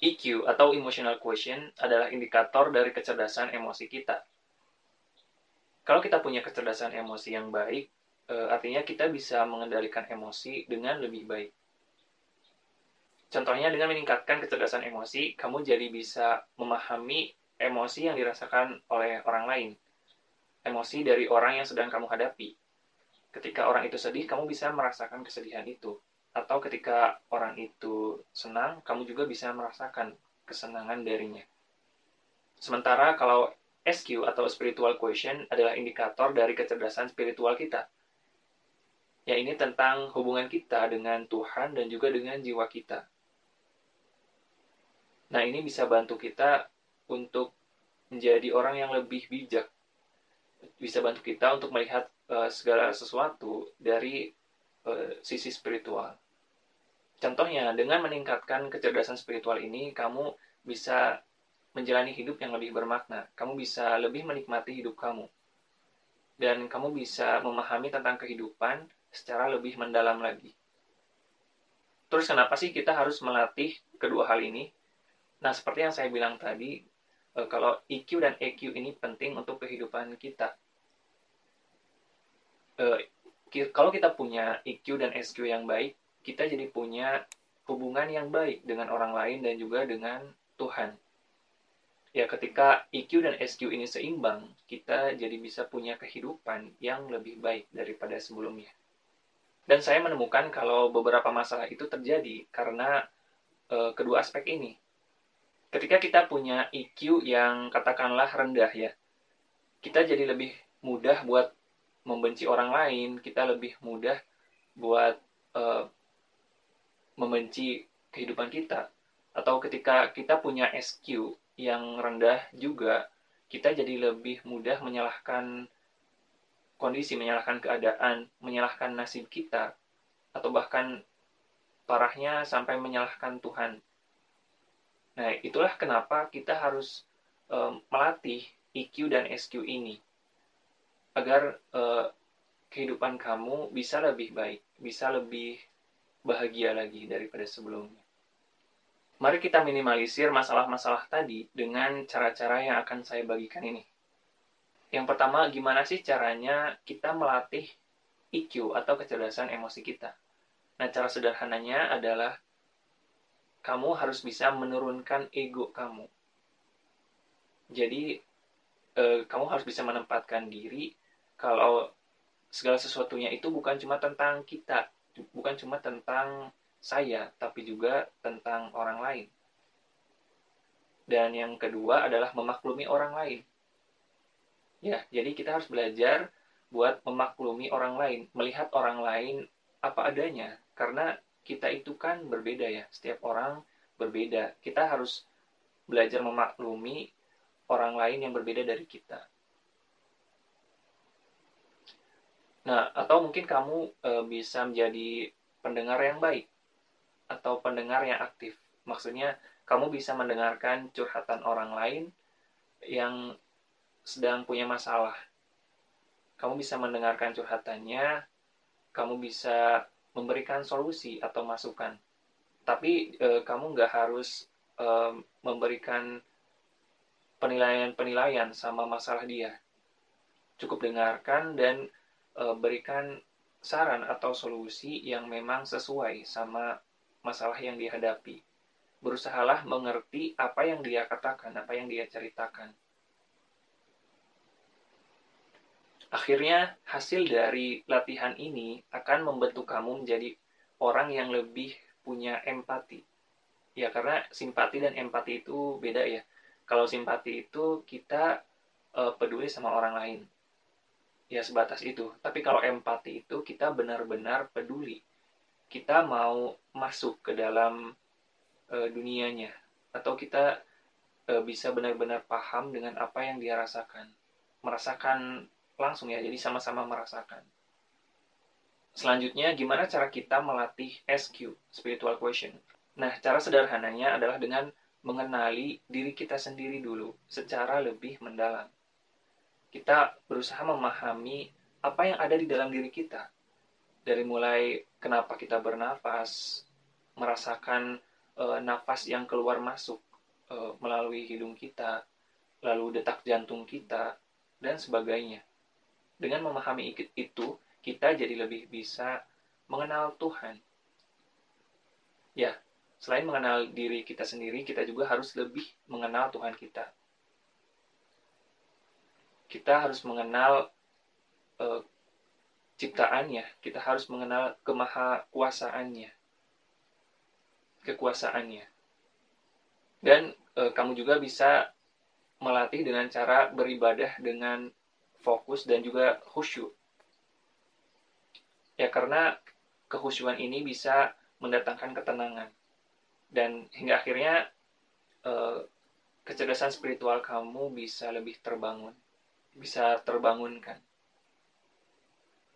EQ atau emotional quotient adalah indikator dari kecerdasan emosi kita. Kalau kita punya kecerdasan emosi yang baik, e, artinya kita bisa mengendalikan emosi dengan lebih baik. Contohnya dengan meningkatkan kecerdasan emosi, kamu jadi bisa memahami emosi yang dirasakan oleh orang lain. Emosi dari orang yang sedang kamu hadapi. Ketika orang itu sedih, kamu bisa merasakan kesedihan itu atau ketika orang itu senang, kamu juga bisa merasakan kesenangan darinya. Sementara kalau SQ atau spiritual quotient adalah indikator dari kecerdasan spiritual kita. Ya ini tentang hubungan kita dengan Tuhan dan juga dengan jiwa kita. Nah ini bisa bantu kita untuk menjadi orang yang lebih bijak. Bisa bantu kita untuk melihat uh, segala sesuatu dari uh, sisi spiritual. Contohnya, dengan meningkatkan kecerdasan spiritual ini, kamu bisa menjalani hidup yang lebih bermakna. Kamu bisa lebih menikmati hidup kamu. Dan kamu bisa memahami tentang kehidupan secara lebih mendalam lagi. Terus kenapa sih kita harus melatih kedua hal ini? Nah, seperti yang saya bilang tadi, eh, kalau EQ dan EQ ini penting untuk kehidupan kita. Kalau kita punya EQ dan SQ yang baik, kita jadi punya hubungan yang baik dengan orang lain dan juga dengan Tuhan. Ya, ketika EQ dan SQ ini seimbang, kita jadi bisa punya kehidupan yang lebih baik daripada sebelumnya. Dan saya menemukan kalau beberapa masalah itu terjadi karena e, kedua aspek ini. Ketika kita punya EQ yang katakanlah rendah ya, kita jadi lebih mudah buat membenci orang lain, kita lebih mudah buat e, membenci kehidupan kita atau ketika kita punya SQ yang rendah juga kita jadi lebih mudah menyalahkan kondisi, menyalahkan keadaan, menyalahkan nasib kita atau bahkan parahnya sampai menyalahkan Tuhan. Nah, itulah kenapa kita harus um, melatih EQ dan SQ ini agar uh, kehidupan kamu bisa lebih baik, bisa lebih bahagia lagi daripada sebelumnya. Mari kita minimalisir masalah-masalah tadi dengan cara-cara yang akan saya bagikan ini. Yang pertama, gimana sih caranya kita melatih EQ atau kecerdasan emosi kita? Nah, cara sederhananya adalah kamu harus bisa menurunkan ego kamu. Jadi, eh, kamu harus bisa menempatkan diri kalau segala sesuatunya itu bukan cuma tentang kita, bukan cuma tentang saya, tapi juga tentang orang lain. Dan yang kedua adalah memaklumi orang lain. Ya, jadi kita harus belajar buat memaklumi orang lain, melihat orang lain apa adanya, karena kita itu kan berbeda ya, setiap orang berbeda. Kita harus belajar memaklumi orang lain yang berbeda dari kita. Nah, atau mungkin kamu e, bisa menjadi pendengar yang baik atau pendengar yang aktif. Maksudnya, kamu bisa mendengarkan curhatan orang lain yang sedang punya masalah. Kamu bisa mendengarkan curhatannya, kamu bisa memberikan solusi atau masukan. Tapi e, kamu nggak harus e, memberikan penilaian-penilaian sama masalah dia. Cukup dengarkan dan e, berikan saran atau solusi yang memang sesuai sama masalah yang dihadapi. Berusahalah mengerti apa yang dia katakan, apa yang dia ceritakan. Akhirnya, hasil dari latihan ini akan membentuk kamu menjadi orang yang lebih punya empati. Ya, karena simpati dan empati itu beda ya. Kalau simpati itu kita uh, peduli sama orang lain. Ya sebatas itu. Tapi kalau empati itu kita benar-benar peduli. Kita mau masuk ke dalam uh, dunianya atau kita uh, bisa benar-benar paham dengan apa yang dia rasakan. Merasakan langsung ya. Jadi sama-sama merasakan. Selanjutnya, gimana cara kita melatih SQ, Spiritual Question? Nah, cara sederhananya adalah dengan mengenali diri kita sendiri dulu secara lebih mendalam kita berusaha memahami apa yang ada di dalam diri kita. Dari mulai kenapa kita bernafas, merasakan e, nafas yang keluar masuk e, melalui hidung kita, lalu detak jantung kita, dan sebagainya. Dengan memahami itu, kita jadi lebih bisa mengenal Tuhan. Ya, selain mengenal diri kita sendiri, kita juga harus lebih mengenal Tuhan kita kita harus mengenal uh, ciptaannya, kita harus mengenal kemahakuasaannya, kekuasaannya. Dan uh, kamu juga bisa melatih dengan cara beribadah dengan fokus dan juga khusyuk. Ya karena kehusyuan ini bisa mendatangkan ketenangan. Dan hingga akhirnya uh, kecerdasan spiritual kamu bisa lebih terbangun bisa terbangunkan.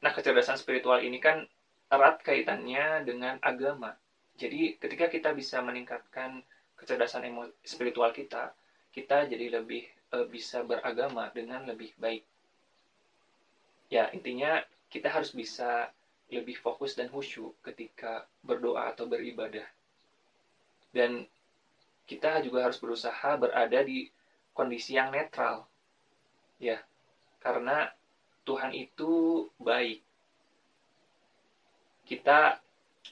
Nah, kecerdasan spiritual ini kan erat kaitannya dengan agama. Jadi, ketika kita bisa meningkatkan kecerdasan spiritual kita, kita jadi lebih e, bisa beragama dengan lebih baik. Ya, intinya kita harus bisa lebih fokus dan khusyuk ketika berdoa atau beribadah. Dan kita juga harus berusaha berada di kondisi yang netral ya karena Tuhan itu baik. Kita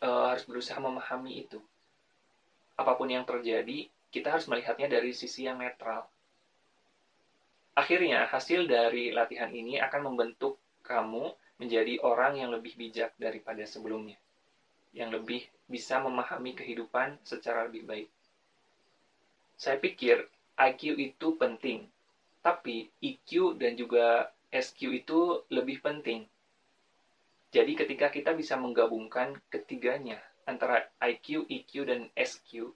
uh, harus berusaha memahami itu. Apa pun yang terjadi kita harus melihatnya dari sisi yang netral. Akhirnya hasil dari latihan ini akan membentuk kamu menjadi orang yang lebih bijak daripada sebelumnya. Yang lebih bisa memahami kehidupan secara lebih baik. Saya pikir IQ itu penting tapi EQ dan juga SQ itu lebih penting. Jadi ketika kita bisa menggabungkan ketiganya antara IQ, EQ, dan SQ,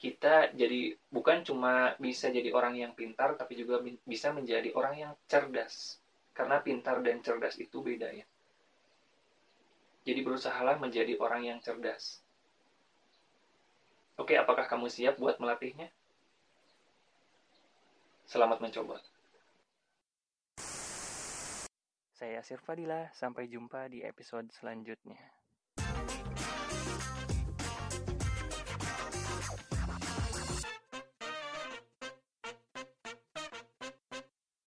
kita jadi bukan cuma bisa jadi orang yang pintar, tapi juga bisa menjadi orang yang cerdas. Karena pintar dan cerdas itu beda ya. Jadi berusahalah menjadi orang yang cerdas. Oke, apakah kamu siap buat melatihnya? Selamat mencoba. Saya Yasir Fadila, sampai jumpa di episode selanjutnya.